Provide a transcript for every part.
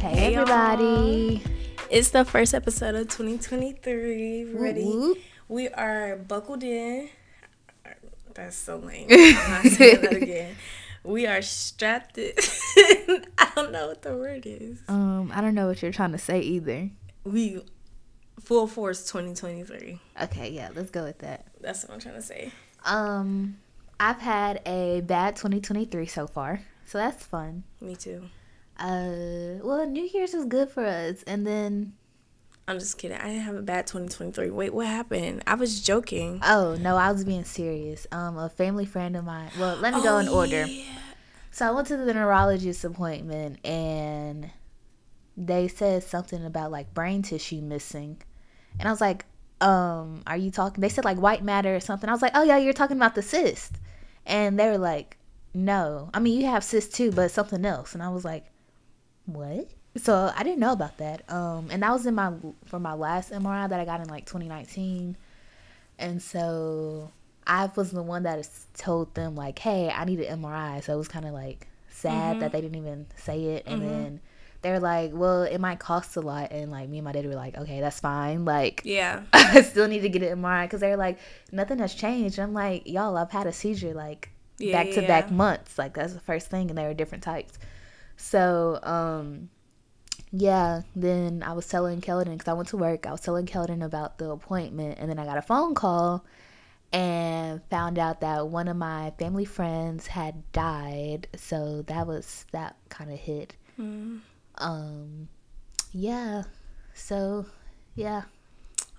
Hey, hey everybody. Y'all. It's the first episode of 2023. Ready? Woo-woo. We are buckled in. That's so lame. I'm not saying that again. We are strapped in. I don't know what the word is. Um, I don't know what you're trying to say either. We full force 2023. Okay, yeah, let's go with that. That's what I'm trying to say. Um, I've had a bad 2023 so far, so that's fun. Me too. Uh, well, New Year's is good for us, and then. I'm just kidding. I didn't have a bad 2023. Wait, what happened? I was joking. Oh no, I was being serious. Um, a family friend of mine. Well, let me oh, go in order. Yeah. So I went to the neurologist appointment, and they said something about like brain tissue missing, and I was like, um, are you talking? They said like white matter or something. I was like, oh yeah, you're talking about the cyst, and they were like, no, I mean you have cyst too, but something else, and I was like what? So I didn't know about that. Um, and that was in my for my last MRI that I got in like 2019, and so I was the one that told them like, hey, I need an MRI. So it was kind of like sad mm-hmm. that they didn't even say it, and mm-hmm. then they're like, well, it might cost a lot, and like me and my dad were like, okay, that's fine. Like, yeah, I still need to get an MRI because they're like, nothing has changed. I'm like, y'all, I've had a seizure like back to back months. Like that's the first thing, and there are different types. So, um, yeah, then I was telling Keldon because I went to work. I was telling Keldon about the appointment, and then I got a phone call and found out that one of my family friends had died. So that was that kind of hit. Mm. Um, yeah. So, yeah.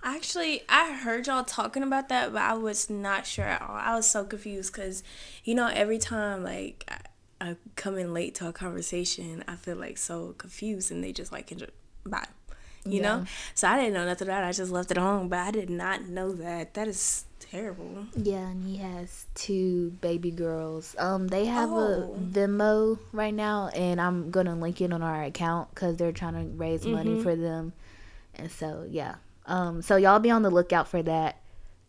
Actually, I heard y'all talking about that, but I was not sure at all. I was so confused because, you know, every time like I come in late to a conversation, I feel like so confused and they just like can just, bye. You yeah. know? So I didn't know nothing about it. I just left it home, but I did not know that. That is terrible. Yeah, and he has two baby girls. Um they have oh. a Venmo right now and I'm going to link it on our account cuz they're trying to raise mm-hmm. money for them. And so, yeah. Um so y'all be on the lookout for that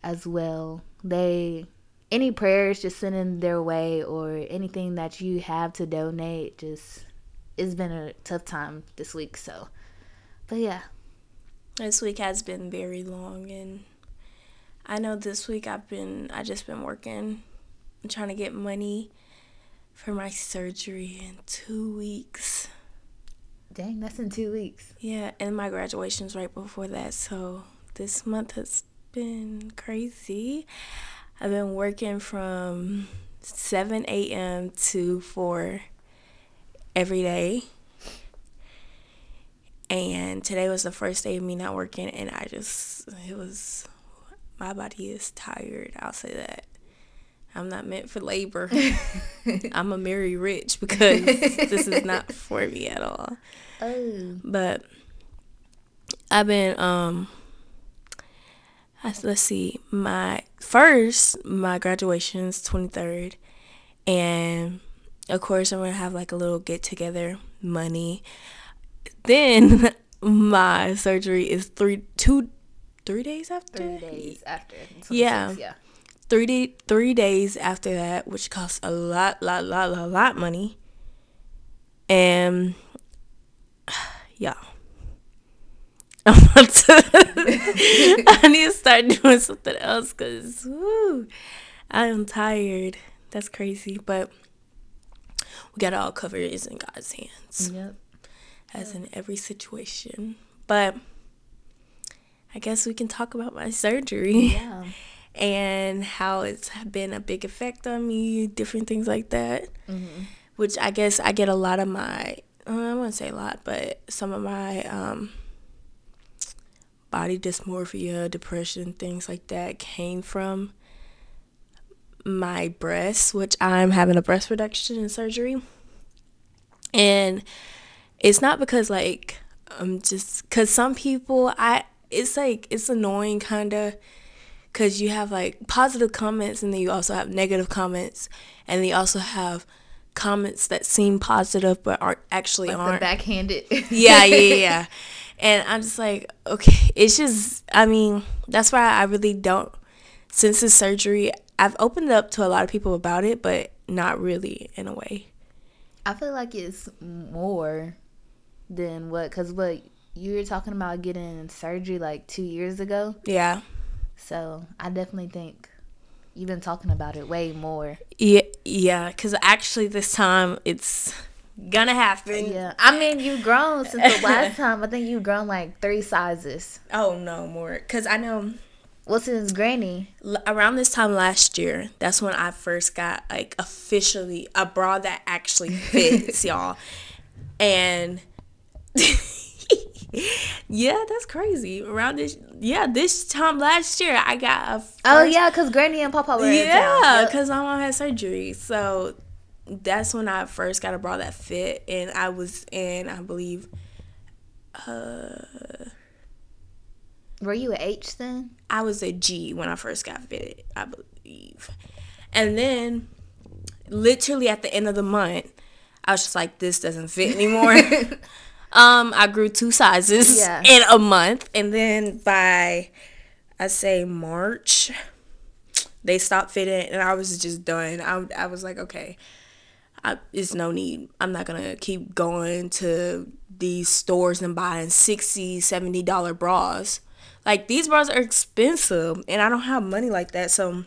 as well. They any prayers just sending their way or anything that you have to donate just it's been a tough time this week so but yeah. This week has been very long and i know this week i've been i just been working and trying to get money for my surgery in two weeks. Dang that's in two weeks. Yeah and my graduation's right before that so this month has been crazy I've been working from 7 a.m. to 4 every day. And today was the first day of me not working, and I just, it was, my body is tired. I'll say that. I'm not meant for labor. I'm a marry rich because this is not for me at all. Oh. But I've been, um, let's see, my first, my graduation is 23rd. And of course, I'm going to have like a little get together money. Then my surgery is three, two, three days after? Three days after. Yeah. Yeah. Three, day, three days after that, which costs a lot, lot, lot, lot, lot money. And yeah I'm to, I need to start doing something else because I am tired. That's crazy, but we got all cover it in God's hands. Yep. As yep. in every situation. But I guess we can talk about my surgery. Yeah. and how it's been a big effect on me, different things like that. Mm-hmm. Which I guess I get a lot of my, I wouldn't say a lot, but some of my um, body dysmorphia, depression, things like that came from my breasts, which I'm having a breast reduction and surgery. And it's not because like I'm just cuz some people I it's like it's annoying kind of cuz you have like positive comments and then you also have negative comments and then you also have comments that seem positive but aren't actually like aren't backhanded. yeah, yeah, yeah. And I'm just like, okay, it's just, I mean, that's why I really don't, since the surgery, I've opened up to a lot of people about it, but not really in a way. I feel like it's more than what? Because what you were talking about getting surgery like two years ago. Yeah. So I definitely think you've been talking about it way more. Yeah, yeah. Because actually, this time it's gonna happen. Yeah, I mean you've grown since the last time. I think you've grown like three sizes. Oh no, more. Because I know. Well, since Granny. L- around this time last year, that's when I first got like officially a bra that actually fits, y'all. And yeah, that's crazy. Around this, yeah, this time last year, I got a. Oh, first, oh yeah, because Granny and Papa were yeah, because my mom had surgery, so that's when I first got a bra that fit, and I was in, I believe, uh. Were you a H then? I was a G when I first got fitted, I believe. And then, literally at the end of the month, I was just like, this doesn't fit anymore. um, I grew two sizes yeah. in a month. And then by, I say March, they stopped fitting and I was just done. I, I was like, okay, I, it's no need. I'm not going to keep going to these stores and buying 60 $70 bras like these bras are expensive, and I don't have money like that. So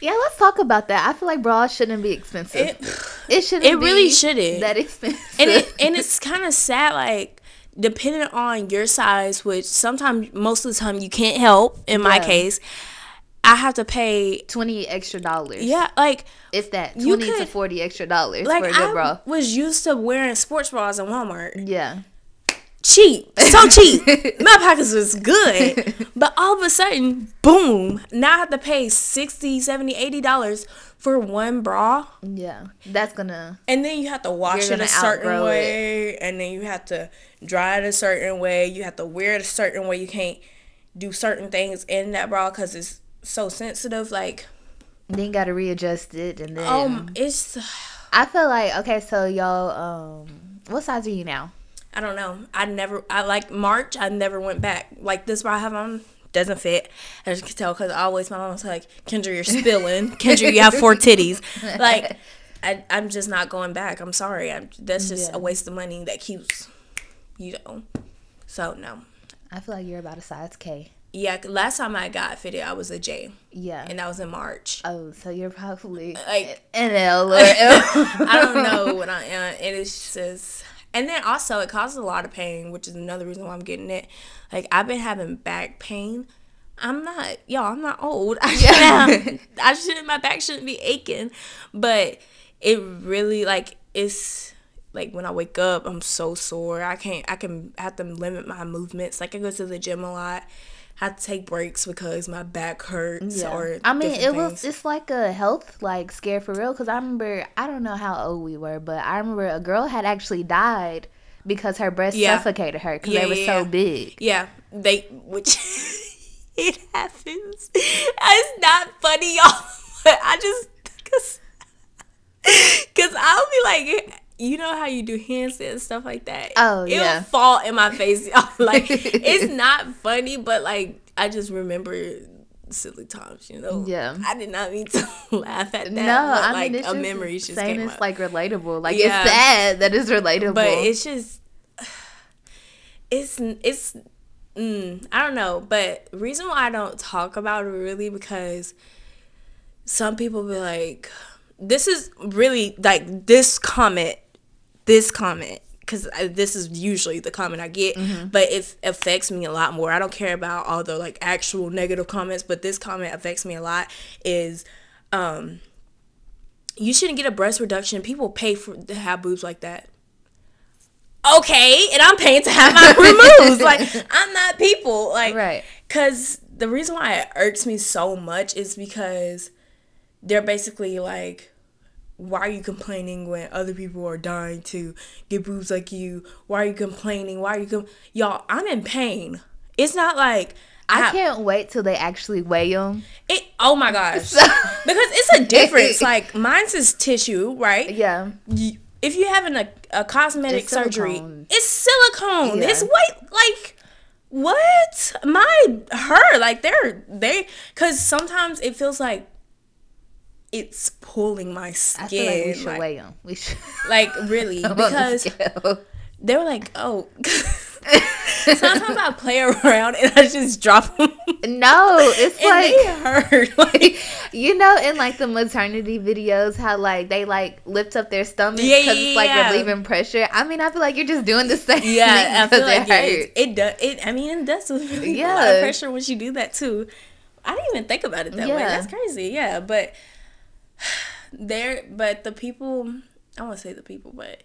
yeah, let's talk about that. I feel like bras shouldn't be expensive. It, it shouldn't. It really shouldn't. That expensive. And it, and it's kind of sad. Like depending on your size, which sometimes most of the time you can't help. In yeah. my case. I have to pay twenty extra dollars. Yeah, like if that twenty could, to forty extra dollars like for a good I bra. Was used to wearing sports bras in Walmart. Yeah, cheap, so cheap. My pockets was good. But all of a sudden, boom, now I have to pay 60 70 80 dollars for one bra. Yeah, that's gonna. And then you have to wash it a certain way, it. and then you have to dry it a certain way. You have to wear it a certain way. You can't do certain things in that bra because it's so sensitive. Like, then gotta readjust it, and then um, it's. I feel like okay, so y'all, um, what size are you now? I don't know. I never. I like March. I never went back. Like this bra I have on doesn't fit. As you can tell, because always my mom's like, "Kendra, you're spilling. Kendra, you have four titties." Like, I, I'm just not going back. I'm sorry. I'm, that's just yeah. a waste of money that keeps, you know. So no. I feel like you're about a size K. Yeah, last time I got fitted, I was a J. Yeah, and that was in March. Oh, so you're probably like an L or L. I don't know what I am. It is just and then also it causes a lot of pain, which is another reason why I'm getting it. Like I've been having back pain. I'm not, y'all. I'm not old. I shouldn't. I shouldn't. My back shouldn't be aching, but it really like it's like when I wake up, I'm so sore. I can't. I can I have to limit my movements. Like I go to the gym a lot had to take breaks because my back hurts yeah. or I mean it things. was it's like a health like scare for real because I remember I don't know how old we were but I remember a girl had actually died because her breast yeah. suffocated her because yeah, they were so big. Yeah, they which it happens. It's not funny, y'all. But I just because because I'll be like you know how you do handstands and stuff like that. Oh It'll yeah. It'll fall in my face. like it's not funny, but like I just remember silly times. You know. Yeah. I did not mean to laugh at that. No, but, I like, mean it's a memory just saying it's up. like relatable. Like yeah. it's sad that it's relatable, but it's just it's it's. Mm, I don't know, but reason why I don't talk about it really because some people be like, this is really like this comment this comment because this is usually the comment I get, mm-hmm. but it affects me a lot more. I don't care about all the like actual negative comments, but this comment affects me a lot. Is um, you shouldn't get a breast reduction. People pay for to have boobs like that. Okay, and I'm paying to have mine removed. like I'm not people. Like right. Because the reason why it irks me so much is because they're basically like why are you complaining when other people are dying to get boobs like you? Why are you complaining? Why are you com-? y'all? I'm in pain. It's not like I, I can't wait till they actually weigh them. It oh my gosh, because it's a difference. like mine's is tissue, right? Yeah. If you're having a, a cosmetic it's surgery, it's silicone. Yeah. It's white like what? My her like they're they because sometimes it feels like it's pulling my skin. I feel like we should like, weigh them. We should like really because they were like, oh. Sometimes I play around and I just drop them. No, it's like they hurt. Like, you know, in like the maternity videos, how like they like lift up their stomach because Yeah, it's like yeah. relieving pressure. I mean, I feel like you're just doing the same yeah, I feel like it yeah, it, does. It, I mean, it does relieve a lot Yeah. of pressure once you do that too. I didn't even think about it that way. That's crazy. Yeah, but there, but the people. I want to say the people, but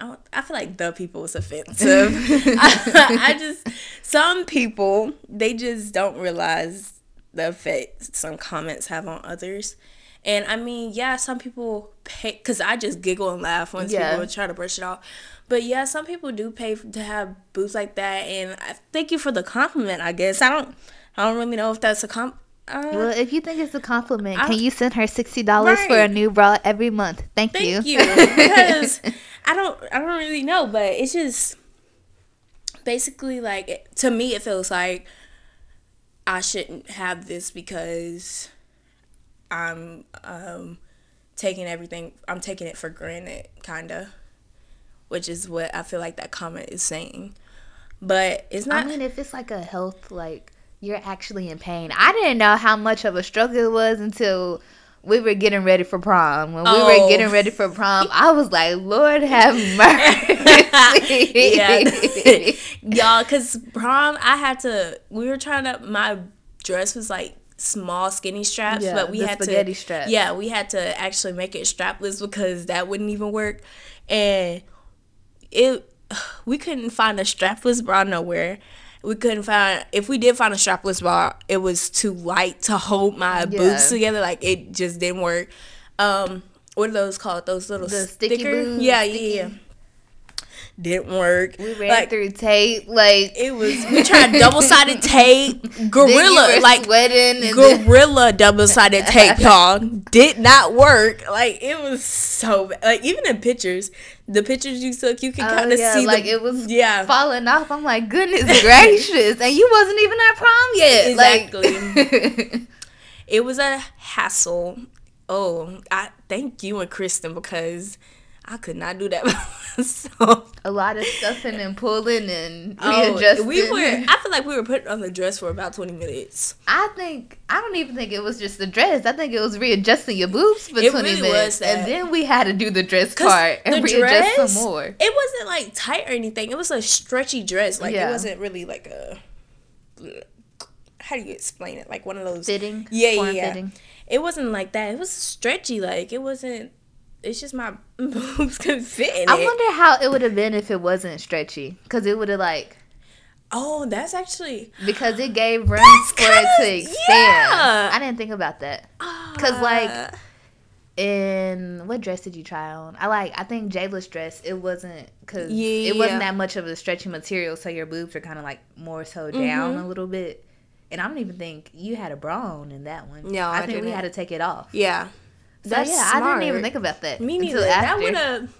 I, I feel like the people was offensive. I, I just some people they just don't realize the effect some comments have on others. And I mean, yeah, some people pay because I just giggle and laugh when Yeah. people try to brush it off. But yeah, some people do pay to have boots like that, and I thank you for the compliment. I guess I don't, I don't really know if that's a comp. Uh, Well, if you think it's a compliment, I- can you send her sixty dollars for a new bra every month? Thank, Thank you. you. Because I don't I don't really know, but it's just basically like it- to me it feels like I shouldn't have this because I'm um taking everything I'm taking it for granted kinda. Which is what I feel like that comment is saying. But it's not. I mean, if it's like a health, like you're actually in pain. I didn't know how much of a struggle it was until we were getting ready for prom. When we Oh. were getting ready for prom, I was like, Lord have mercy. Y'all because prom i had to we were trying to my dress was like small skinny straps Yeah, but we had spaghetti to straps. yeah we had to actually make it strapless because that wouldn't even work and it we couldn't find a strapless bra nowhere we couldn't find if we did find a strapless bra it was too light to hold my Yeah. boobs together. Like it just didn't work. Um what are those called? Those little The sticky sticker boobs, yeah sticky- yeah yeah didn't work we ran like through tape, like it was we tried double sided tape, gorilla like sweating, gorilla double sided tape, y'all. Did not work. Like it was so bad. Like even in pictures, the pictures you took, you can Oh, kind of yeah, see like the, it was yeah falling off. I'm like, goodness gracious, and you wasn't even at prom yet. Exactly. Like, it was a hassle. Oh, I thank you and Kristen because I could not do that myself. a lot of stuffing and pulling and Oh, readjusting. we were. I feel like we were put on the dress for about twenty minutes. I think I don't even think it was just the dress. I think it was readjusting your boobs for It twenty really minutes, and then we had to do the dress part and readjust dress- some more. It wasn't like tight or anything. It was a stretchy dress. Like Yeah. it wasn't really like a. How do you explain it? Like one of those. Fitting, Yeah, yeah, yeah. fitting. It wasn't like that. It was stretchy. Like it wasn't. It's just my boobs couldn't fit in I it. wonder how it would have been if it wasn't stretchy, because it would have like oh, that's actually. because it gave room for it to expand. yeah. I didn't think about that. 'Cause, like, uh, In what dress did you try on? I like. I think Jayla's dress. It wasn't because Yeah. it wasn't that much of a stretchy material, so your boobs are kind of like more so down Mm-hmm. a little bit. And I don't even think you had a bra on in that one. No, I, I think we didn't. had to take it off. yeah. So That's yeah, I didn't even think about that. Me until neither. That would have.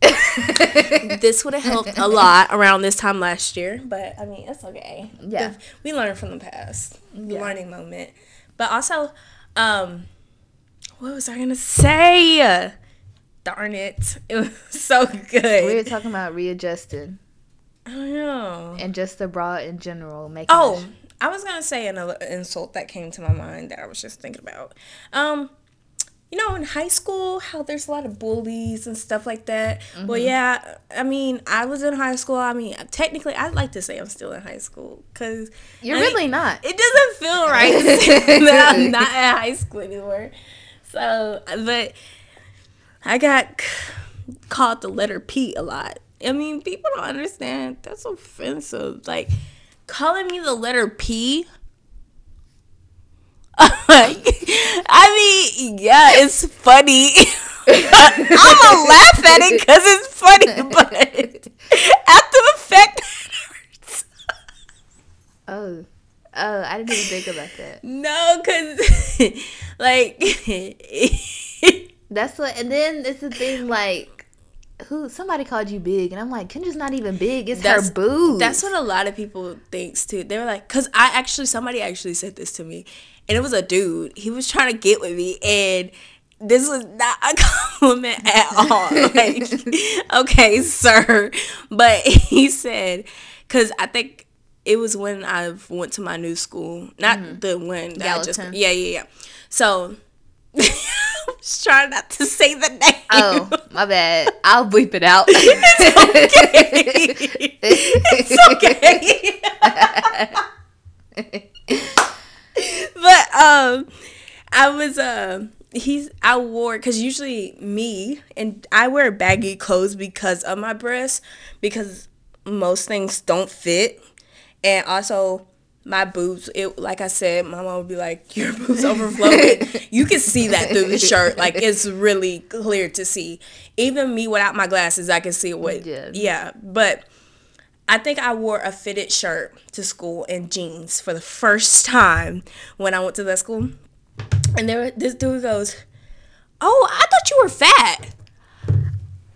this would have helped a lot around this time last year, but I mean, it's okay. Yeah. we learned from the past, the Yeah. learning moment. But also, um, what was I gonna say? Darn it! It was so good. we were talking about readjusting I don't know. and just the bra in general making. Oh, I was gonna say another insult that came to my mind that I was just thinking about. Um, you know, in high school, how there's a lot of bullies and stuff like that. Well, mm-hmm. yeah, I mean, I was in high school. I mean, technically, I'd like to say I'm still in high school because you're really not. It doesn't feel right that I'm not in high school anymore. So, but I got called the letter P a lot. I mean, people don't understand. That's offensive. Like calling me the letter P. mean, yeah, it's funny. I'm gonna laugh at it because it's funny, but after the fact. Oh, oh, I didn't even think about that. No, cause like That's what. And then it's the thing like. Who somebody called you big and I'm like Kendra's not even big it's That's- her boobs that's what a lot of people thinks too. They were like, cause I actually somebody actually said this to me, and it was a dude. He was trying to get with me, and this was not a compliment at all. like, okay, sir. But he said, because I think it was when I went to my new school, not mm-hmm. the one that I just, yeah, yeah, yeah. So, I was trying not to say the name. Oh, my bad. I'll bleep it out. it's okay. it's okay. but um, I was uh he's I wore because usually me and I wear baggy clothes because of my breasts because most things don't fit. And also my boobs it like I said my mom would be like your boobs overflowing. You can see that through the shirt. Like it's really clear to see. Even me without my glasses I can see what yeah, yeah but I think I wore a fitted shirt to school and jeans for the first time when I went to that school. And there, this dude goes, "Oh, I thought you were fat."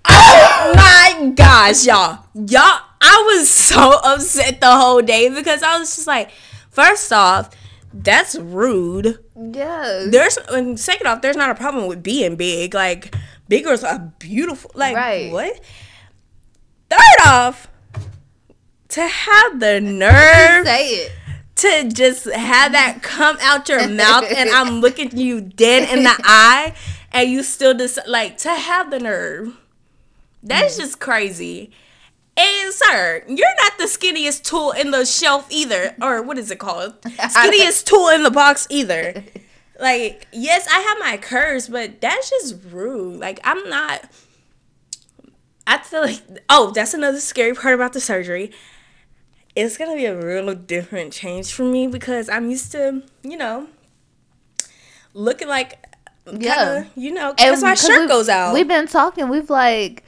Oh my gosh, y'all, y'all! I was so upset the whole day because I was just like, first off, that's rude. Yeah. There's and second off, there's not a problem with being big. Like big girls are beautiful. Like right. what? Third off, to have the nerve say it to just have that come out your mouth and I'm looking you dead in the eye and you still just like to have the nerve. That's mm. just crazy. And sir, you're not the skinniest tool in the shelf either, or what is it called? Skinniest tool in the box either. Like, yes, I have my curves, but that's just rude. Like, I'm not. I feel like oh, that's another scary part about the surgery it's gonna be a real different change for me because I'm used to, you know, looking like kinda, yeah, you know, because my shirt goes out. We've been talking. We've like,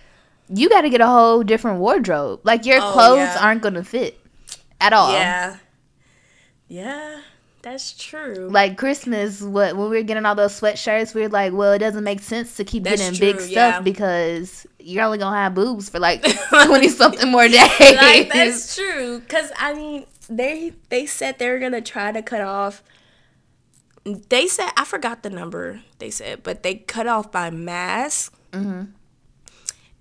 you got to get a whole different wardrobe. Like your oh, clothes yeah. aren't gonna fit at all. Yeah, yeah. That's true. Like Christmas, what when we were getting all those sweatshirts, we were like, well, it doesn't make sense to keep That's getting true, big stuff yeah. because you're only gonna have boobs for like twenty something more days. Like that's true. Cause I mean, they they said they were gonna try to cut off. They said I forgot the number they said, but they cut off by mass. Mm-hmm.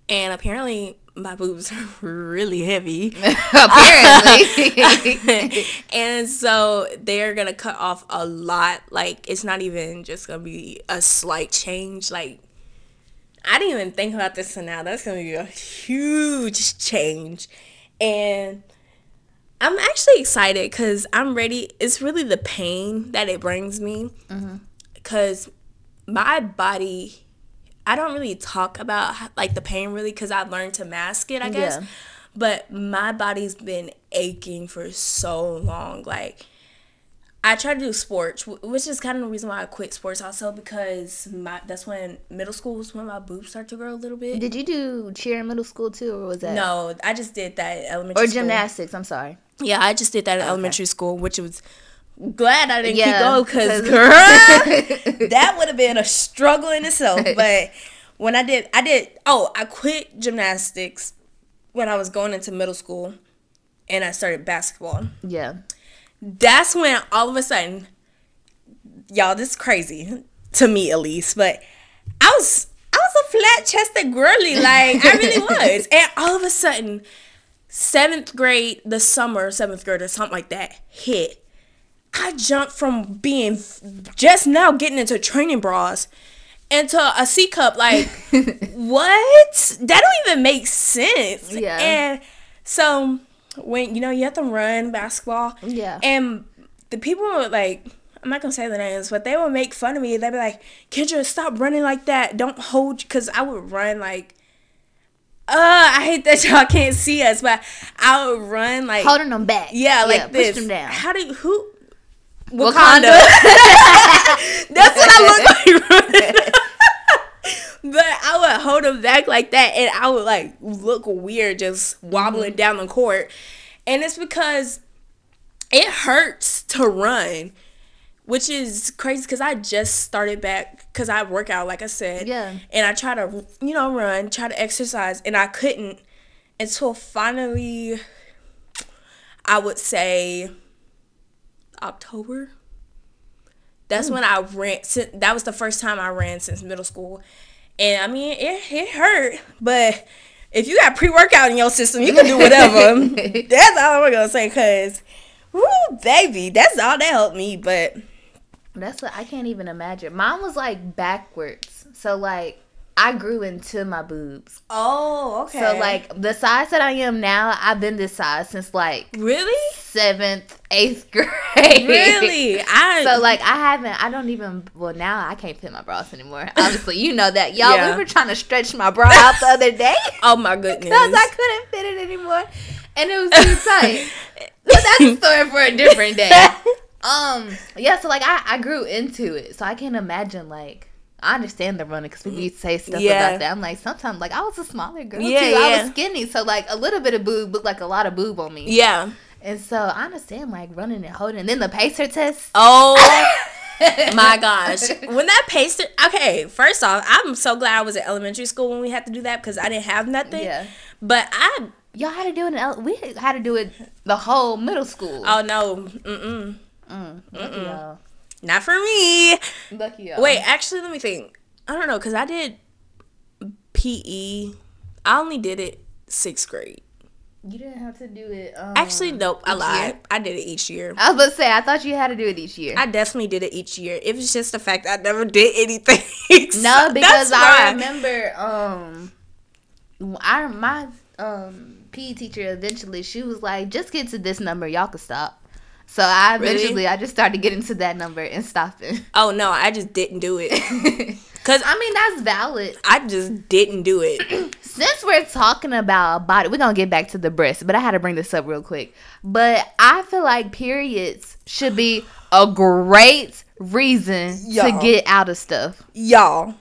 And apparently, my boobs are really heavy. Apparently. and so they're going to cut off a lot. Like, it's not even just going to be a slight change. Like, I didn't even think about this until now. That's going to be a huge change. And I'm actually excited because I'm ready. It's really the pain that it brings me. Because mm-hmm. my body I don't really talk about like the pain really because I've learned to mask it, I guess. Yeah. But my body's been aching for so long. Like, I tried to do sports, which is kind of the reason why I quit sports also because my that's when middle school was when my boobs start to grow a little bit. Did you do cheer in middle school too, or was that? No, I just did that elementary. Or gymnastics. School. I'm sorry. Yeah, I just did that at okay. elementary school, which was glad I didn't yeah, keep going because girl, that would have been a struggle in itself. But when I did, I did. Oh, I quit gymnastics when I was going into middle school, and I started basketball. Yeah, that's when all of a sudden, y'all, this is crazy to me at least, but I was I was a flat chested girly, like I really was, and all of a sudden, seventh grade, the summer seventh grade or something like that hit I jumped from being just now getting into training bras into a C cup. Like, what? That don't even make sense. Yeah. And so when you know you have to run basketball. Yeah. And the people were like, I'm not gonna say the names, but they would make fun of me. They'd be like, Kendra, stop running like that. Don't hold, because I would run like uh, I hate that y'all can't see us, but I would run like holding them back. Yeah, like yeah, this. Push them down. How do you, who Wakanda. Wakanda. That's what I look like. But I would hold him back like that, and I would like look weird just wobbling mm-hmm. down the court, and it's because it hurts to run, which is crazy because I just started back because I work out like I said, yeah, and I try to you know run, try to exercise, and I couldn't until finally, I would say October. That's when I ran. That was the first time I ran since middle school, and I mean it it hurt, but if you got pre workout in your system, you can do whatever. that's all I'm gonna say, cause, woo, baby, that's all that helped me. But That's what I can't even imagine. Mine was like backwards. So like I grew into my boobs. oh, okay. So like the size that I am now, I've been this size since like really, seventh, eighth grade. really, I So like I haven't I don't even well now I can't fit my bras anymore. Obviously, you know that. Y'all Yeah. we were trying to stretch my bra out the other day oh my goodness, because I couldn't fit it anymore. And it was too tight. but that's a story for a different day. Um yeah, so like I, I grew into it. So I can't imagine like I understand the running because we say stuff Yeah. about that. I'm like sometimes like I was a smaller girl Yeah, too. I was skinny, so like a little bit of boob looked like a lot of boob on me. yeah. And so I understand like running and holding. And then the pacer test. Oh my gosh. When that pacer okay, first off, I'm so glad I was in elementary school when we had to do that because I didn't have nothing. Yeah. But I Y'all had to do it. In, ele- we had to do it the whole middle school. oh no, mm-mm. Mm, y'all. Not for me. Lucky y'all. Wait, actually let me think. I don't know, cause I did PE. I only did it sixth grade. you didn't have to do it. Um, Actually, nope, I lied. year? I did it each year. I was about to say I thought you had to do it each year. I definitely did it each year. It was just the fact I never did anything. no, because I why. remember um, I my um PE teacher eventually she was like, just get to this number, y'all can stop. So I Really? eventually I just started getting to that number and stopping. Oh no, I just didn't do it. Cause I mean that's valid. I just didn't do it. Since we're talking about body, we're gonna get back to the breast, but I had to bring this up real quick. But I feel like periods should be a great reason to Y'all. get out of stuff. y'all,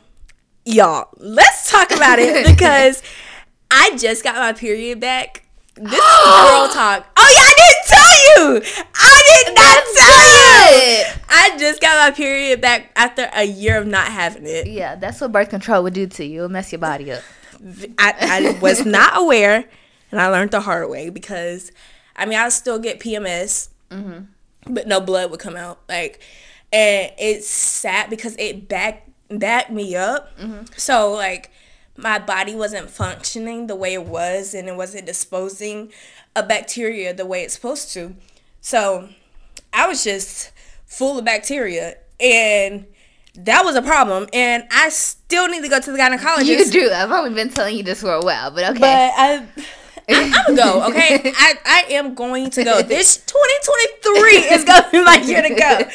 y'all, let's talk about it because I just got my period back. This is girl talk. Oh yeah, I didn't tell you. I did not tell you. I just got my period back after a year of not having it. Yeah, that's what birth control would do to you. It'll mess your body up. I, I was not aware, and I learned the hard way because, I mean, I still get PMS, mm-hmm. but no blood would come out. Like, and it's sad because it back backed me up. Mm-hmm. So like, my body wasn't functioning the way it was, and it wasn't disposing of bacteria the way it's supposed to. So, I was just full of bacteria, and that was a problem. And I still need to go to the gynecologist. You do. I've only been telling you this for a while, but okay. But I, I I'm gonna go. Okay, I I am going to go. This 2023 is gonna be my year to go.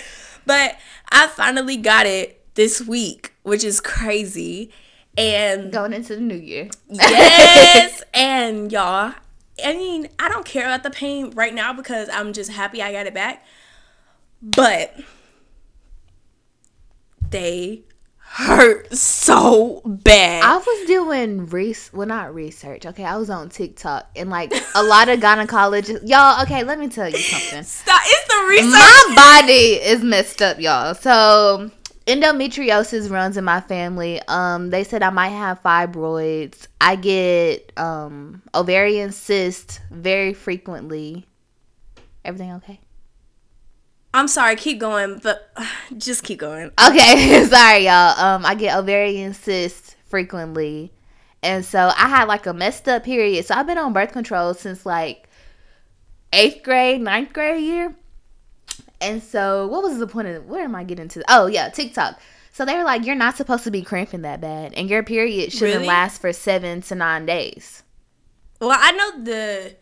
But I finally got it this week, which is crazy. And Going into the new year. yes, and y'all. I mean, I don't care about the pain right now because I'm just happy I got it back. But they hurt so bad. I was doing res well not research. Okay, I was on TikTok and like a lot of gynecologists. Y'all, okay, let me tell you something. Stop. It's the research. my body is messed up, y'all. So endometriosis runs in my family. Um, they said I might have fibroids. I get um ovarian cysts very frequently. Everything okay? I'm sorry, keep going, but just keep going. Okay, sorry, y'all. Um, I get ovarian cysts frequently, and so I had like a messed up period. So I've been on birth control since like eighth grade, ninth grade year. And so, what was the point of where am I getting to? Oh yeah, TikTok. So they were like, you're not supposed to be cramping that bad, and your period shouldn't Really? last for seven to nine days. Well, I know the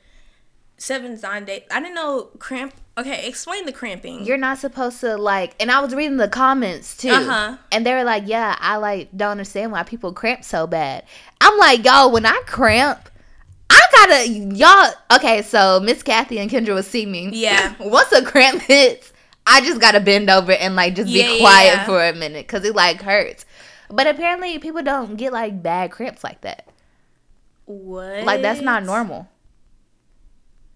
seven to nine day. I didn't know cramp. Okay, explain the cramping. You're not supposed to like, and I was reading the comments too, Uh-huh. and they were like, "Yeah, I like don't understand why people cramp so bad." I'm like, "Y'all, when I cramp, I gotta y'all." Okay, so Miss Kathy and Kendra will see me. Yeah. Once a cramp hits, I just gotta bend over and like just Yeah, be quiet yeah. for a minute because it like hurts. But apparently, people don't get like bad cramps like that. what? Like that's not normal.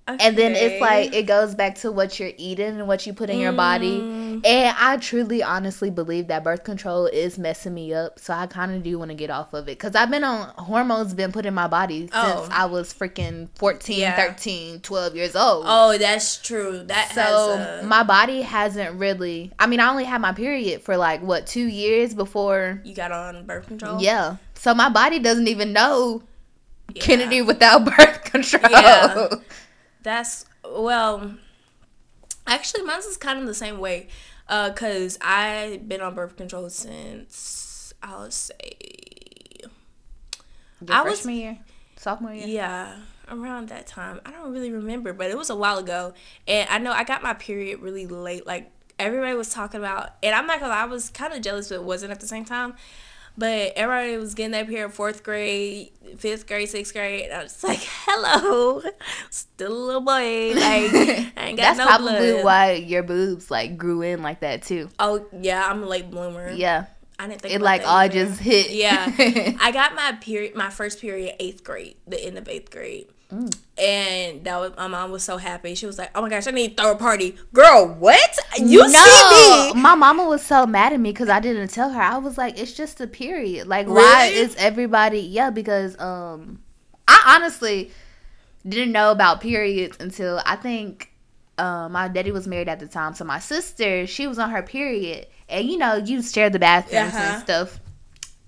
Okay. And then it's like it goes back to what you're eating and what you put in mm. your body. Mm. And I truly, honestly believe that birth control is messing me up. So I kind of do want to get off of it because I've been on hormones, been put in my body oh. since I was freaking 14, yeah. 13, 12 years old. Oh, that's true. That so a... my body hasn't really. I mean, I only had my period for like what two years before you got on birth control. Yeah. So my body doesn't even know yeah. Kennedy without birth control. Yeah. That's well, actually, mine's is kind of the same way. Uh, cause I've been on birth control since I'll say Your I freshman was, year, sophomore year. Yeah, around that time. I don't really remember, but it was a while ago. And I know I got my period really late. Like everybody was talking about, and I'm not gonna lie, I was kind of jealous, but it wasn't at the same time. But everybody was getting up here in fourth grade, fifth grade, sixth grade. And I was like, hello, still a little boy. Like, I ain't got That's no probably blood. why your boobs like grew in like that too. Oh yeah, I'm a late bloomer. Yeah. I didn't think it like all just hit. Yeah, I got my period, my first period, eighth grade, the end of eighth grade. Mm. And that was my mom was so happy. She was like, "Oh my gosh, I need a party, girl. What you no, see me?" My mama was so mad at me because I didn't tell her. I was like, "It's just a period. Like, really? why is everybody? Yeah, because um, I honestly didn't know about periods until I think um, my daddy was married at the time. So my sister, she was on her period, and you know, you share the bathrooms uh-huh. and stuff.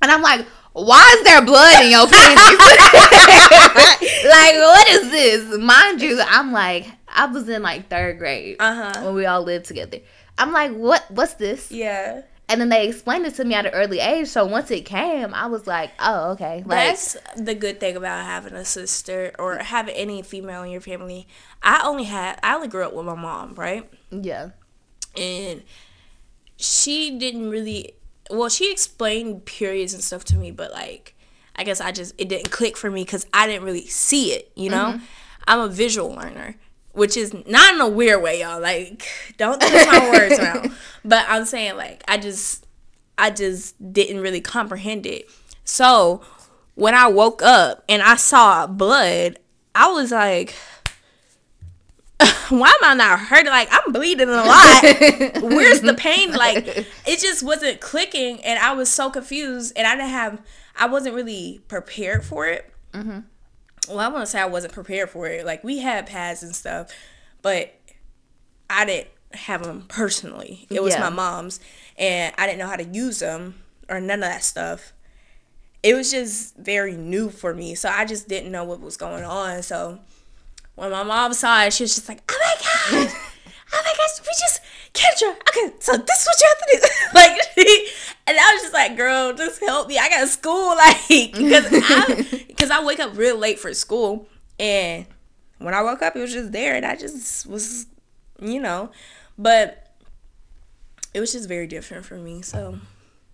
And I'm like, why is there blood in your panties? like, what is this? Mind you, I'm like, I was in like third grade uh-huh. when we all lived together. I'm like, what? What's this? Yeah. And then they explained it to me at an early age. So once it came, I was like, oh, okay. Like, That's the good thing about having a sister or having any female in your family. I only had, I only grew up with my mom, right? Yeah. And she didn't really well, she explained periods and stuff to me, but like, I guess I just it didn't click for me because I didn't really see it. You know, mm-hmm. I'm a visual learner, which is not in a weird way, y'all. Like, don't twist my words around. But I'm saying like I just I just didn't really comprehend it. So when I woke up and I saw blood, I was like, why am I not hurting? Like I'm bleeding a lot. Where's the pain? Like it just wasn't clicking, and I was so confused, and I didn't have, I wasn't really prepared for it. Mm-hmm. Well, I want to say I wasn't prepared for it. Like we had pads and stuff, but I didn't have them personally. It was yeah. my mom's, and I didn't know how to use them or none of that stuff. It was just very new for me, so I just didn't know what was going on. So when my mom saw it, she was just like, "Oh my god, oh my gosh, we just Kendra. Okay, so this is what you have to do." like, and I was just like, "Girl, just help me. I got school, like, because I because I wake up real late for school, and when I woke up, it was just there, and I just was, you know, but it was just very different for me. So,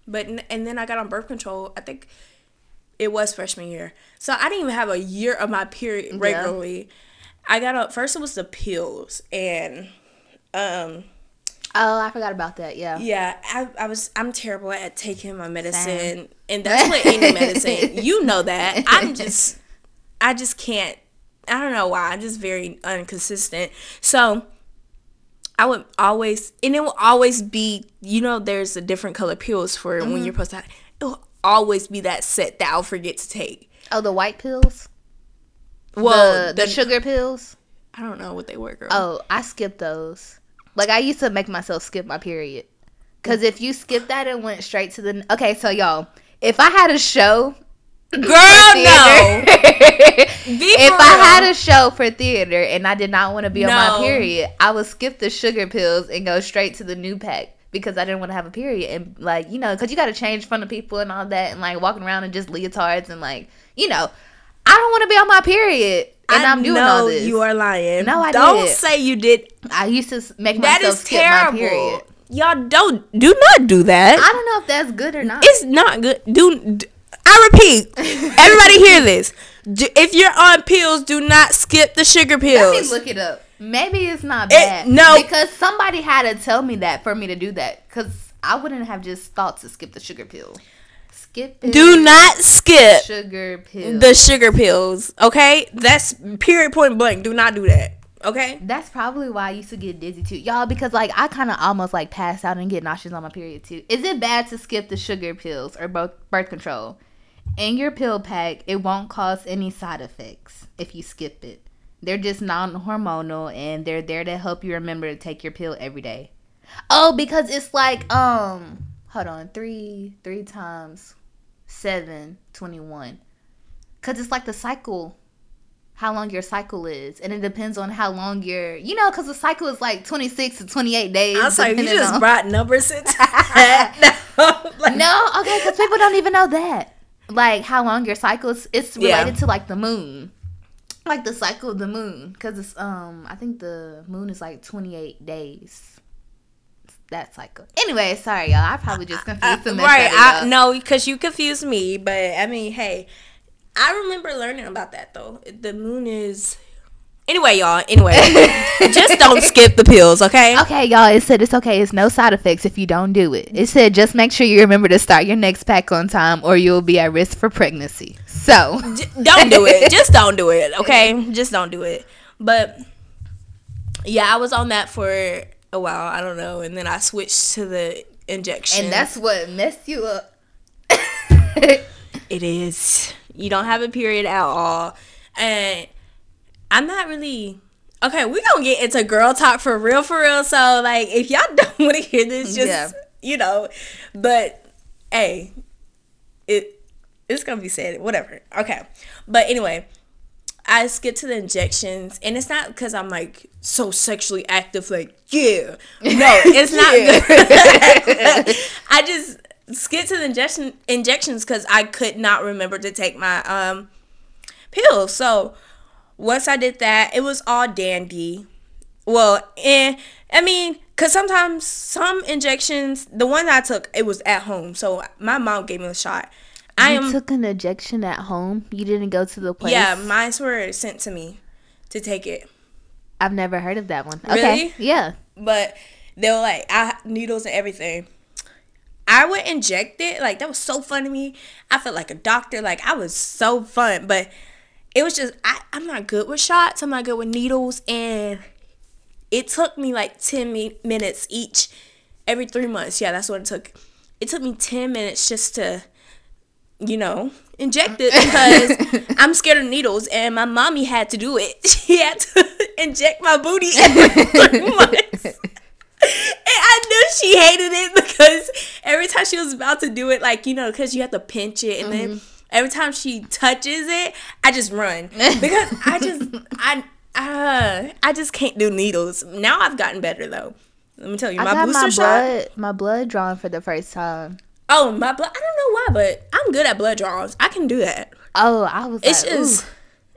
but and then I got on birth control. I think it was freshman year, so I didn't even have a year of my period regularly. Yeah I got up first. It was the pills and um. Oh, I forgot about that. Yeah. Yeah, I, I was I'm terrible at taking my medicine, Same. and that's what any medicine. You know that. I'm just I just can't. I don't know why. I'm just very inconsistent. So I would always, and it will always be. You know, there's a different color pills for mm-hmm. when you're supposed to. It will always be that set that I'll forget to take. Oh, the white pills. Well, the, the, the sugar pills. I don't know what they were, girl. Oh, I skipped those. Like I used to make myself skip my period. Cause if you skip that and went straight to the okay, so y'all, if I had a show, girl, no. if I had a show for theater and I did not want to be no. on my period, I would skip the sugar pills and go straight to the new pack because I didn't want to have a period and like you know, cause you got to change in front of people and all that and like walking around in just leotards and like you know. I don't want to be on my period. And I am doing all this. You are lying. No, I don't did. say you did. I used to make that myself skip terrible. my period. Y'all don't do not do that. I don't know if that's good or not. It's not good. Do, do I repeat? everybody hear this. If you're on pills, do not skip the sugar pills. Let me look it up. Maybe it's not bad. It, no, because somebody had to tell me that for me to do that. Because I wouldn't have just thought to skip the sugar pill skip it. Do not skip sugar pills. The sugar pills. Okay, that's period point blank. Do not do that. Okay. That's probably why I used to get dizzy too, y'all. Because like I kind of almost like pass out and get nauseous on my period too. Is it bad to skip the sugar pills or both birth control? In your pill pack, it won't cause any side effects if you skip it. They're just non-hormonal and they're there to help you remember to take your pill every day. Oh, because it's like um, hold on, three three times seven twenty one. Cause it's like the cycle how long your cycle is, and it depends on how long your, you know, because the cycle is like twenty six to twenty eight days. I was like, you just on- brought numbers into that. no, like, no, okay, because people don't even know that. Like how long your cycle is, it's Yeah. related to like the moon, like the cycle of the moon, because it's um, I think the moon is like twenty eight days. That cycle. Anyway, sorry y'all. I probably just uh, uh, confused the right. I, no, because you confused me. But I mean, hey, I remember learning about that though. The moon is. Anyway, y'all. Anyway, just don't skip the pills, okay? Okay, y'all, it said it's okay. It's no side effects if you don't do it. It said just make sure you remember to start your next pack on time or you'll be at risk for pregnancy. So, J- don't do it. Just don't do it, okay? Just don't do it. But yeah, I was on that for a while. I don't know, and then I switched to the injection. and that's what messed you up. It is. You don't have a period at all. And I'm not really Okay, we're gonna get into girl talk for real for real. So like if y'all don't wanna hear this, just Yeah. you know. But hey, it it's gonna be said, whatever. Okay. But anyway, I skip to the injections, and it's not because I'm like so sexually active, like yeah. No, it's not. good. I just skip to the injection injections because I could not remember to take my um pills. So once I did that, it was all dandy. Well, and I mean, cause sometimes some injections, the one I took, it was at home, so my mom gave me a shot. I you am took an injection at home. You didn't go to the place. yeah, mine were sent to me to take it. I've never heard of that one. Okay. Really? Yeah. but they were like I needles and everything. I would inject it like that was so fun to me. I felt like a doctor. Like I was so fun, but it was just I I'm not good with shots. I'm not good with needles, and it took me like ten mi- minutes each every three months. Yeah, that's what it took. It took me ten minutes just to you know, inject it because I'm scared of needles and my mommy had to do it. She had to inject my booty every three months. And I knew she hated it because every time she was about to do it, like, you know, because you have to pinch it and then every time she touches it, I just run. Because I just I uh I just can't do needles. Now I've gotten better though. Let me tell you, I my got booster my shot. blood my blood drawn for the first time. Oh, my blood. I don't know why, but I'm good at blood draws. I can do that. Oh, I was It's like, just, ooh,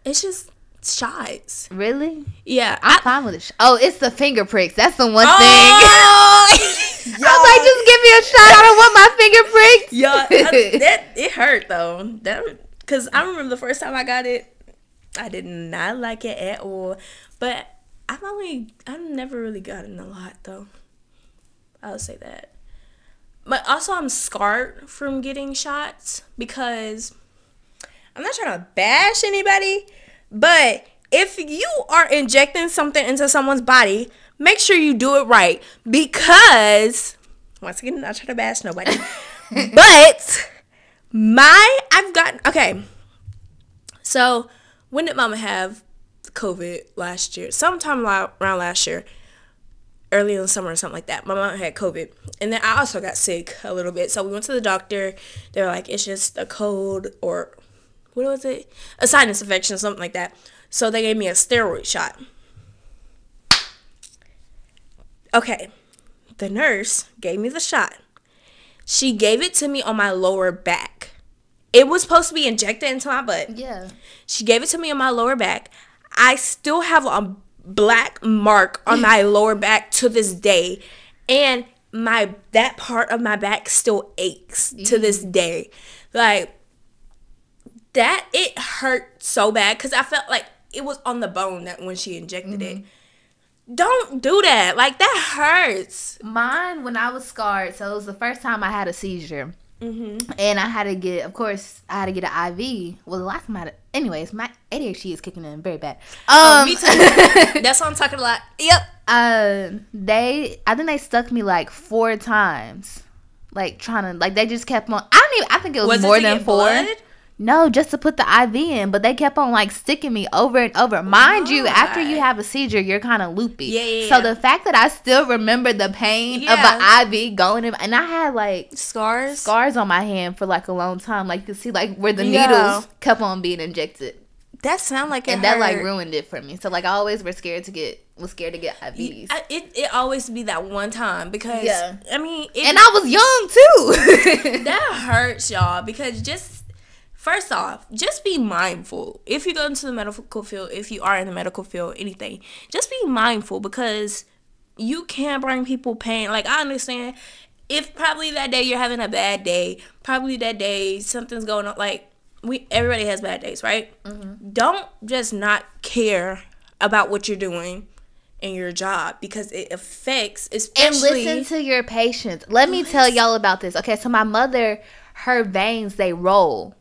it's just shots. really? Yeah. I'm I, fine with it. Oh, it's the finger pricks. That's the one oh, thing. I was like, just give me a shot. I don't want my finger pricks. yeah, that it hurt though. That because I remember the first time I got it, I did not like it at all. But I've only, I've never really gotten a lot though. I'll say that. But also, I'm scarred from getting shots because I'm not trying to bash anybody, but if you are injecting something into someone's body, make sure you do it right because once again, I'm not trying to bash nobody, but my I've gotten okay. So when did Mama have COVID last year? Sometime around last year, early in the summer or something like that. My mom had COVID, and then I also got sick a little bit. So we went to the doctor. They were like, "It's just a cold or what was it? A sinus infection, something like that." So they gave me a steroid shot. Okay, the nurse gave me the shot. She gave it to me on my lower back. It was supposed to be injected into my butt. Yeah. She gave it to me on my lower back. I still have a black mark on my lower back to this day. And my that part of my back still aches to this day. Like that it hurt so bad cuz I felt like it was on the bone that when she injected it. Mm-hmm. Don't do that. Like that hurts. Mine, when I was scarred, so it was the first time I had a seizure. Mm-hmm. And I had to get, of course, I had to get an IV. Well, the last time I had, anyways, my ADHD is kicking in very bad. Um, oh, me too. That's why I'm talking a lot. Yep. Uh, they, I think they stuck me like four times, like trying to, like they just kept on. I don't even. I think it was, was more it than four. Blood? No, just to put the IV in, but they kept on like sticking me over and over. Mind you, after you have a seizure, you're kind of loopy. Yeah, yeah, So the fact that I still remember the pain yeah. of an IV going in, and I had like scars, scars on my hand for like a long time. Like you see, like where the yeah. needles kept on being injected. That sound like and that like ruined it for me. So like I always were scared to get was scared to get IVs. I, it it always be that one time because yeah. I mean, it, and I was young too. that hurts y'all because just First off, just be mindful. If you go into the medical field, if you are in the medical field, anything, just be mindful because you can bring people pain. Like I understand if probably that day you're having a bad day, probably that day something's going on like we everybody has bad days, right? Mm-hmm. Don't just not care about what you're doing in your job because it affects especially and listen to your patients. Let me tell y'all about this. Okay, so my mother, her veins they roll.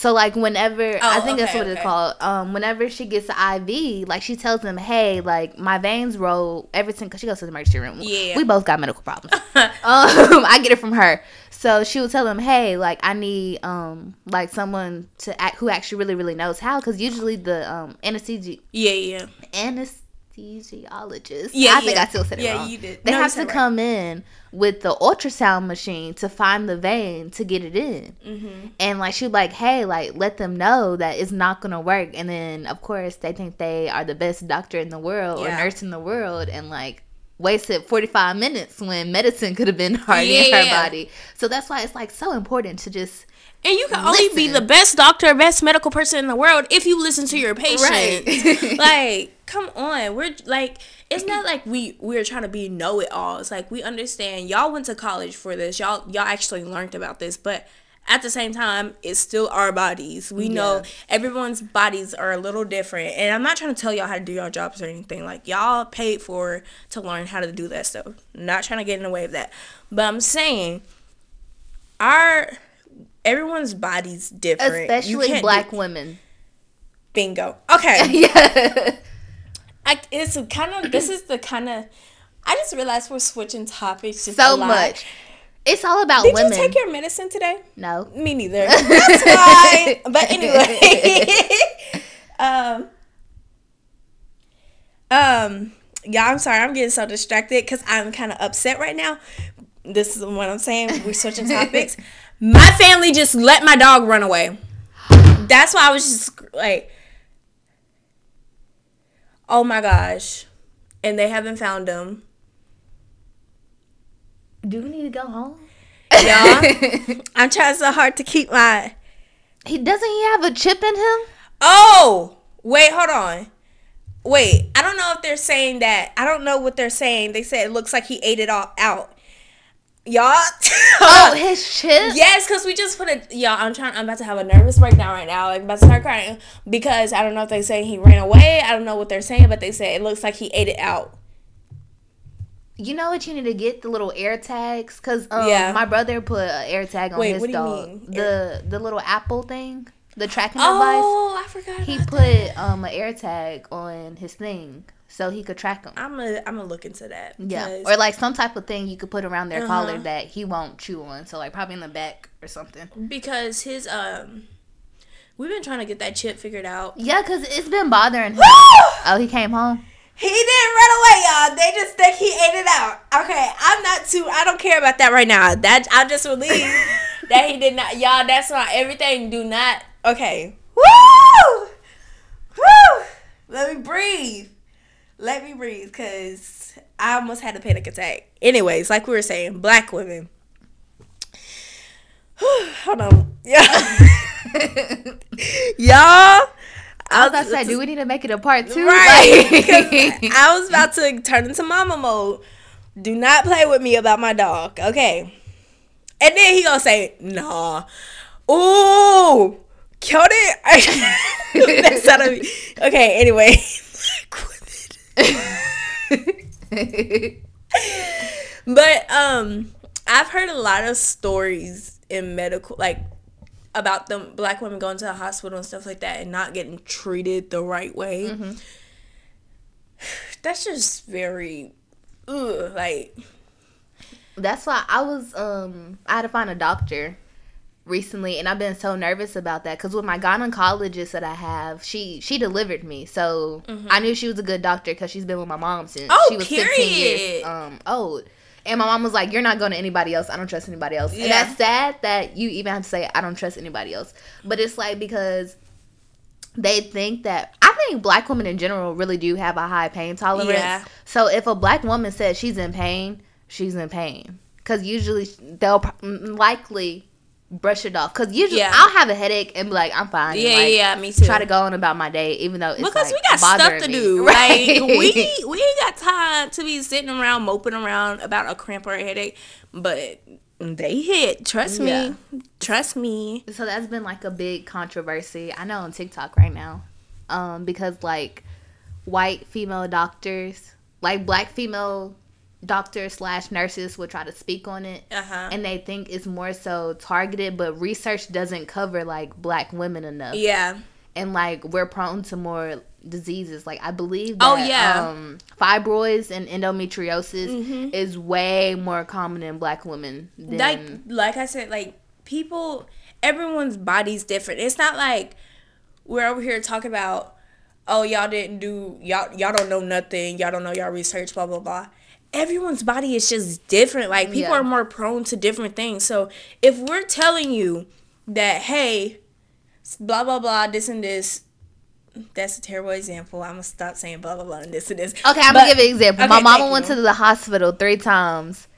So like whenever oh, I think okay, that's what okay. it's called. Um, whenever she gets an IV, like she tells them, "Hey, like my veins roll ever since." Cause she goes to the emergency room. Yeah, we both got medical problems. um, I get it from her. So she would tell them, "Hey, like I need um like someone to act who actually really really knows how." Cause usually the um anesthesia. Yeah, yeah. Anesthesia anesthesiologist. Yeah, I think I still said it yeah, wrong. you did. They no, have to come right. in with the ultrasound machine to find the vein to get it in. Mm-hmm. And like she'd like, hey, like let them know that it's not gonna work. And then of course they think they are the best doctor in the world yeah. or nurse in the world, and like wasted 45 minutes when medicine could have been hardening yeah. her body. So that's why it's like so important to just and you can listen. only be the best doctor, best medical person in the world if you listen to your patient. Right. like, come on. We're like it's not like we we're trying to be know it all. It's like we understand y'all went to college for this. Y'all y'all actually learned about this, but at the same time, it's still our bodies. We yeah. know everyone's bodies are a little different. And I'm not trying to tell y'all how to do your jobs or anything. Like y'all paid for to learn how to do that stuff. Not trying to get in the way of that. But I'm saying our everyone's body's different. Especially black do, women. Bingo. Okay. yeah. I, it's kind of this is the kind of I just realized we're switching topics so much. It's all about Did women. you take your medicine today? No. Me neither. That's why. but anyway. um. Um. Yeah, I'm sorry. I'm getting so distracted because I'm kind of upset right now. This is what I'm saying. We're switching topics. My family just let my dog run away. That's why I was just like, oh my gosh. And they haven't found him. Do we need to go home? Yeah. I'm trying so hard to keep my. He doesn't he have a chip in him? Oh, wait, hold on. Wait, I don't know if they're saying that. I don't know what they're saying. They said it looks like he ate it all out y'all. oh, his chip. Yes, because we just put it. Y'all, I'm trying. I'm about to have a nervous breakdown right now. Like, I'm about to start crying because I don't know if they say he ran away. I don't know what they're saying, but they say it looks like he ate it out. You know what you need to get the little air tags because um, yeah. my brother put an air tag on Wait, his dog. The the little Apple thing, the tracking oh, device. Oh, I forgot. He put that. um an air tag on his thing so he could track them. I'm gonna I'm gonna look into that. Yeah, or like some type of thing you could put around their uh-huh. collar that he won't chew on. So like probably in the back or something. Because his um, we've been trying to get that chip figured out. Yeah, cause it's been bothering him. oh, he came home. He didn't run away, y'all. They just think he ate it out. Okay, I'm not too. I don't care about that right now. That I just believe that he did not. Y'all, that's not everything. Do not. Okay. Woo! Woo! Let me breathe let me breathe because I almost had a panic attack. Anyways, like we were saying, black women. Hold on. Yeah. Y'all. I was about to say, do we need to make it a part two? Right. I was about to turn into mama mode. Do not play with me about my dog. Okay. And then he gonna say, nah. Ooh. Killed it. That's out of me. Okay, anyway. but um I've heard a lot of stories in medical like about them black women going to the hospital and stuff like that and not getting treated the right way. Mm-hmm. That's just very ugh, like that's why I was um I had to find a doctor recently and I've been so nervous about that cuz with my gynecologist that I have, she she delivered me. So mm-hmm. I knew she was a good doctor cuz she's been with my mom since oh, she was period. 15 years um old. And my mom was like, "You're not going to anybody else. I don't trust anybody else." Yeah. And that's sad that you even have to say, "I don't trust anybody else." But it's like because they think that I think black women in general really do have a high pain tolerance. Yeah. So if a black woman says she's in pain, she's in pain because usually they'll likely brush it off because usually yeah. I'll have a headache and be like, I'm fine. Yeah, like, yeah, me too. Try to go on about my day, even though it's because like, we got stuff to me. do. Right? Like we we ain't got time to be sitting around moping around about a cramp or a headache, but they hit. Trust yeah. me. Trust me. So that's been like a big controversy. I know on TikTok right now, um, because like white female doctors, like black female doctors slash nurses would try to speak on it. Uh-huh. and they think it's more so targeted but research doesn't cover like black women enough. Yeah. And like we're prone to more diseases. Like i believe oh, that, oh yeah. um, fibroids and endometriosis mm-hmm. is way more common in black women than... like like i said like people everyone's body's different. It's not like we're over here talking about oh y'all didn't do y'all y'all don't know nothing. Y'all don't know y'all research blah blah blah everyone's body is just different. Like people yeah. are more prone to different things. So if we're telling you that, hey, blah blah blah, this and this, that's a terrible example. I'm gonna stop saying blah blah blah and this and this. Okay, I'm but, gonna give you an example. Okay, My mama went you. to the hospital three times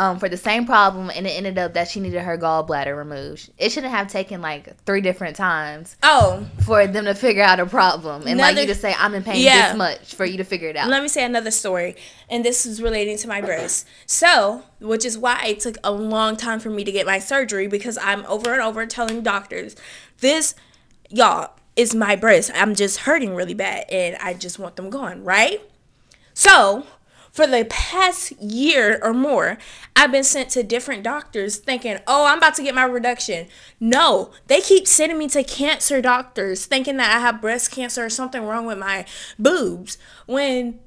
um, for the same problem, and it ended up that she needed her gallbladder removed. It shouldn't have taken like three different times. Oh, for them to figure out a problem, and another, like you to say, "I'm in pain yeah. this much" for you to figure it out. Let me say another story, and this is relating to my breast. So, which is why it took a long time for me to get my surgery because I'm over and over telling doctors, "This, y'all, is my breast. I'm just hurting really bad, and I just want them gone." Right? So for the past year or more, I've been sent to different doctors thinking, oh, I'm about to get my reduction. No, they keep sending me to cancer doctors thinking that I have breast cancer or something wrong with my boobs. When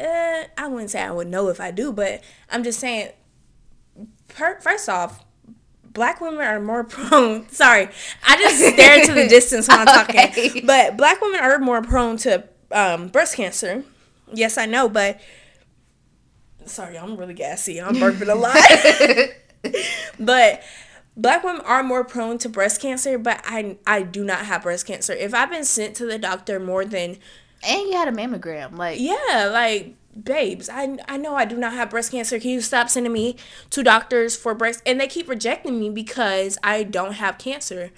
uh, I wouldn't say I would know if I do, but I'm just saying, per- first off, black women are more prone. Sorry, I just stare into the distance when I'm okay. talking. But black women are more prone to um, breast cancer. Yes, I know, but sorry, I'm really gassy. I'm burping a lot. but black women are more prone to breast cancer, but I I do not have breast cancer. If I've been sent to the doctor more than and you had a mammogram, like yeah, like babes, I I know I do not have breast cancer. Can you stop sending me to doctors for breast? And they keep rejecting me because I don't have cancer.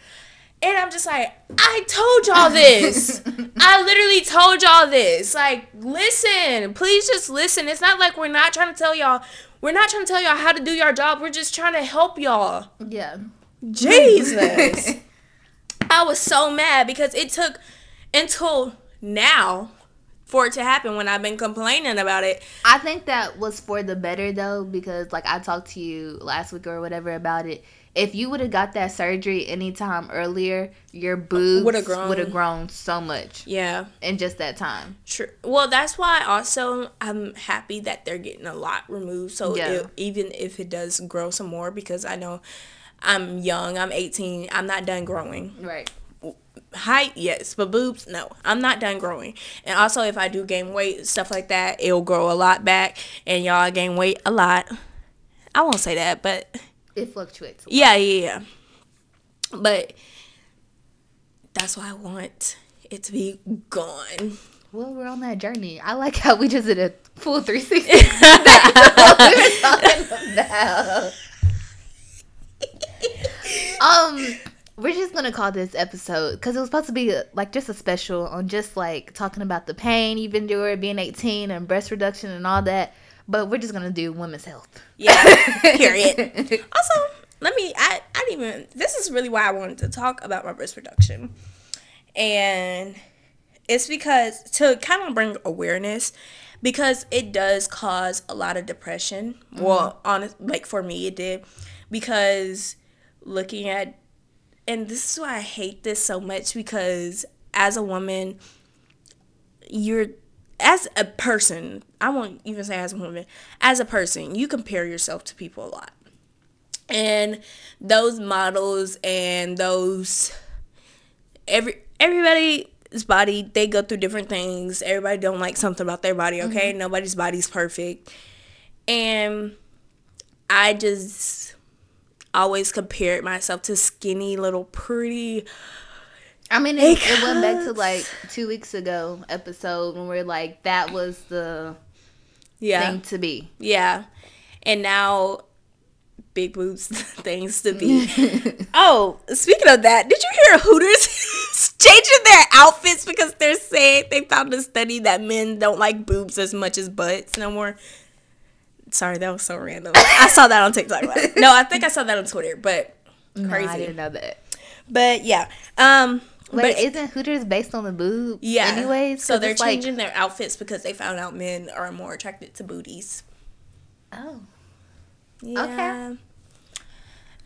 And I'm just like, I told y'all this. I literally told y'all this. Like, listen, please just listen. It's not like we're not trying to tell y'all, we're not trying to tell y'all how to do your job. We're just trying to help y'all. Yeah. Jesus. I was so mad because it took until now for it to happen when I've been complaining about it. I think that was for the better though, because like I talked to you last week or whatever about it if you would have got that surgery anytime earlier, your uh, boobs would have grown. Would have grown so much. Yeah. In just that time. True. Well, that's why also I'm happy that they're getting a lot removed. So yeah. it, even if it does grow some more, because I know I'm young, I'm 18, I'm not done growing. Right. Height, yes, but boobs, no. I'm not done growing. And also, if I do gain weight, stuff like that, it'll grow a lot back. And y'all gain weight a lot. I won't say that, but it fluctuates. Yeah, yeah, yeah. But that's why I want it to be gone. Well, we're on that journey. I like how we just did a full 360. We're talking about. um, we're just gonna call this episode because it was supposed to be a, like just a special on just like talking about the pain you've endured being 18 and breast reduction and all that but we're just gonna do women's health. Yeah. Period. also, let me. I I didn't even. This is really why I wanted to talk about my breast reduction, and it's because to kind of bring awareness because it does cause a lot of depression. Mm-hmm. Well, honest, like for me, it did because looking at and this is why I hate this so much because as a woman you're as a person, I won't even say as a woman, as a person, you compare yourself to people a lot. And those models and those every everybody's body, they go through different things. Everybody don't like something about their body, okay? Mm-hmm. Nobody's body's perfect. And I just always compared myself to skinny little pretty I mean, it, it, went back to like two weeks ago episode when we're like that was the yeah thing to be. Yeah, and now big boobs things to be. oh, speaking of that, did you hear Hooters changing their outfits because they're saying they found a study that men don't like boobs as much as butts no more. Sorry, that was so random. I saw that on TikTok. no, I think I saw that on Twitter, but crazy. No, I didn't know that. But yeah, um, But, isn't Hooters based on the boob? Yeah. Anyways, so they're changing like... their outfits because they found out men are more attracted to booties. Oh. Yeah. Okay.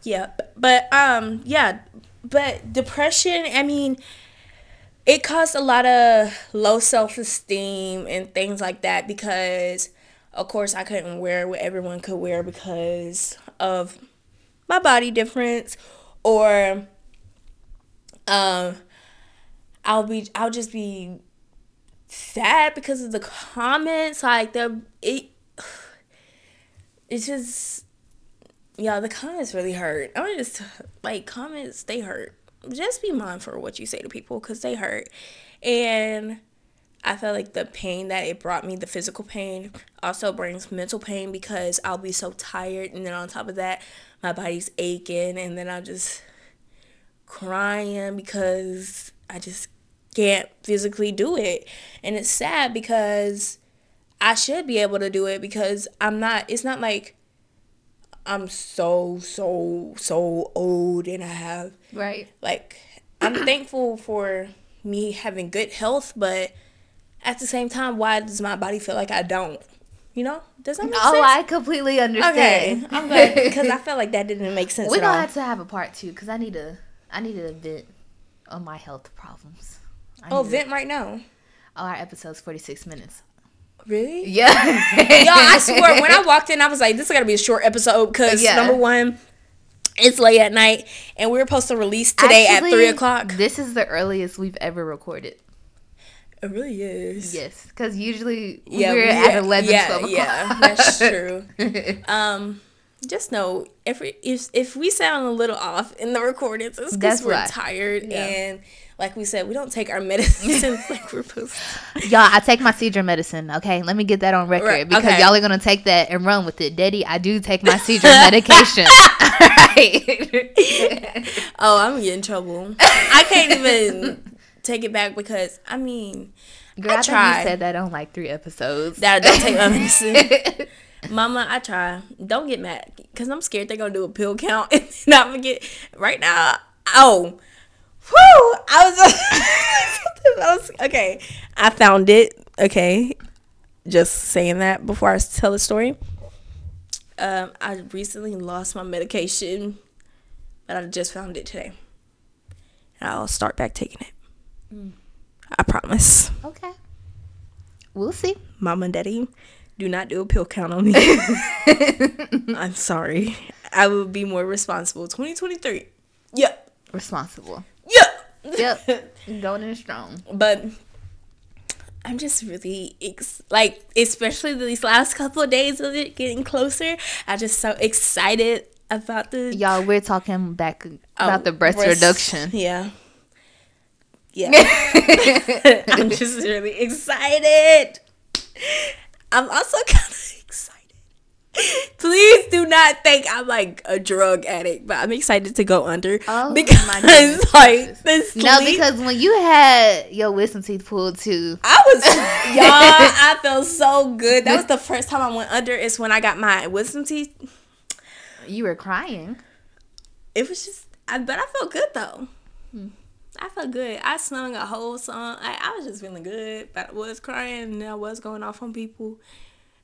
Yeah, but um, yeah, but depression. I mean, it caused a lot of low self esteem and things like that because, of course, I couldn't wear what everyone could wear because of my body difference or um I'll be I'll just be sad because of the comments. Like the it it's just yeah, the comments really hurt. I'm just like comments they hurt. Just be mindful of what you say to people because they hurt. And I feel like the pain that it brought me, the physical pain, also brings mental pain because I'll be so tired. And then on top of that, my body's aching. And then I'll just crying because I just can't physically do it. And it's sad because I should be able to do it because I'm not, it's not like I'm so, so, so old and I have. Right. Like, I'm thankful for me having good health, but at the same time, why does my body feel like I don't? You know, does that make oh, sense? Oh, I completely understand. Okay, I'm good because I felt like that didn't make sense. We're gonna have to have a part two because I need to, I need a bit on my health problems. I oh, vent right now. Oh, our episode's 46 minutes. Really? Yeah. yeah, I swear, when I walked in, I was like, this is going to be a short episode because, yeah. number one, it's late at night and we are supposed to release today Actually, at 3 o'clock. This is the earliest we've ever recorded. It really is. Yes, because usually yeah, we're yeah, at 11, yeah, 12 o'clock. Yeah, that's true. um, just know if we, if if we sound a little off in the recordings, it's because we're tired yeah. and like we said, we don't take our medicine like we're supposed to. Y'all, I take my seizure medicine, okay? Let me get that on record right, because okay. y'all are going to take that and run with it. Daddy, I do take my seizure medication. oh, I'm getting in trouble. I can't even take it back because, I mean, Girl, I, I you said that on like three episodes. That I don't take my medicine. Mama, I try. Don't get mad because I'm scared they're going to do a pill count and I'm going to get, right now, oh, Whew! I was, I was okay. I found it. Okay, just saying that before I tell the story. Um, I recently lost my medication, but I just found it today. And I'll start back taking it. Mm. I promise. Okay. We'll see. Mom and Daddy, do not do a pill count on me. I'm sorry. I will be more responsible. 2023. Yep. Responsible. Yep. Yep. Going in strong. But I'm just really ex- like, especially these last couple of days of it getting closer. I'm just so excited about the. Y'all, we're talking back oh, about oh, the breast, breast reduction. Yeah. Yeah. I'm just really excited. I'm also kind of excited. Please do not think I'm like a drug addict, but I'm excited to go under oh, because like this. No, because when you had your wisdom teeth pulled too, I was y'all. I felt so good. That was the first time I went under. Is when I got my wisdom teeth. You were crying. It was just, I, but I felt good though. Hmm. I felt good. I sung a whole song. I, I was just feeling good, but I was crying and I was going off on people.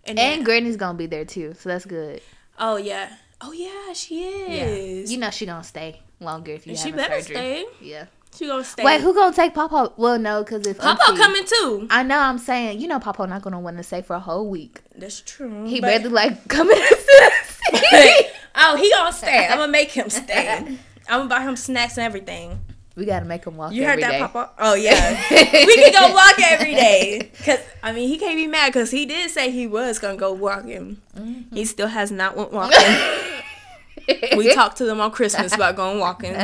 And, and Granny's gonna be there too, so that's good. Oh yeah. Oh yeah, she is. Yeah. You know she gonna stay longer if you she have better surgery. stay. Yeah. She gonna stay. Wait, who gonna take Papa? Well, no, because if Papa Auntie- coming too. I know. I'm saying, you know, Papa not gonna want to stay for a whole week. That's true. He but- barely like coming oh, he gonna stay. I'm gonna make him stay. I'm gonna buy him snacks and everything. We gotta make him walk. You heard that, day. Papa? Oh yeah, we can go walk every day. Cause I mean, he can't be mad because he did say he was gonna go walking. Mm-hmm. He still has not went walking. we talked to them on Christmas about going walking.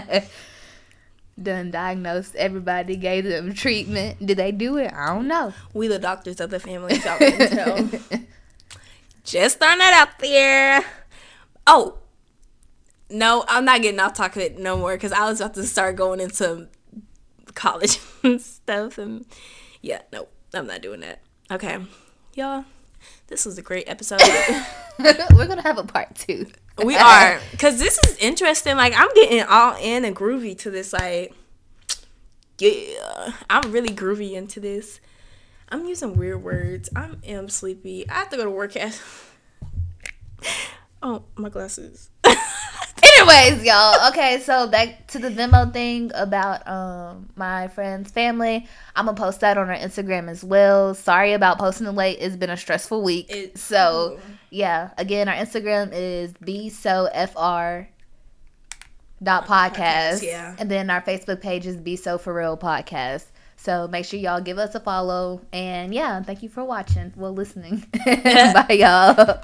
Done diagnosed everybody, gave them treatment. Did they do it? I don't know. We the doctors of the family. Y'all can tell. Just throwing that out there. Oh, no, I'm not getting off topic no more because I was about to start going into college and stuff. And yeah, no, I'm not doing that. Okay, y'all, this was a great episode. We're gonna have a part two. we are because this is interesting. Like I'm getting all in and groovy to this. Like, yeah, I'm really groovy into this. I'm using weird words. I am sleepy. I have to go to work at. oh, my glasses. Anyways, y'all. Okay, so back to the Venmo thing about um my friend's family. I'm gonna post that on our Instagram as well. Sorry about posting late. It's been a stressful week. It- so yeah, again, our Instagram is be so fr dot podcast. yeah. and then our Facebook page is be so for real podcast. So make sure y'all give us a follow and yeah, thank you for watching. Well, listening. Bye, y'all.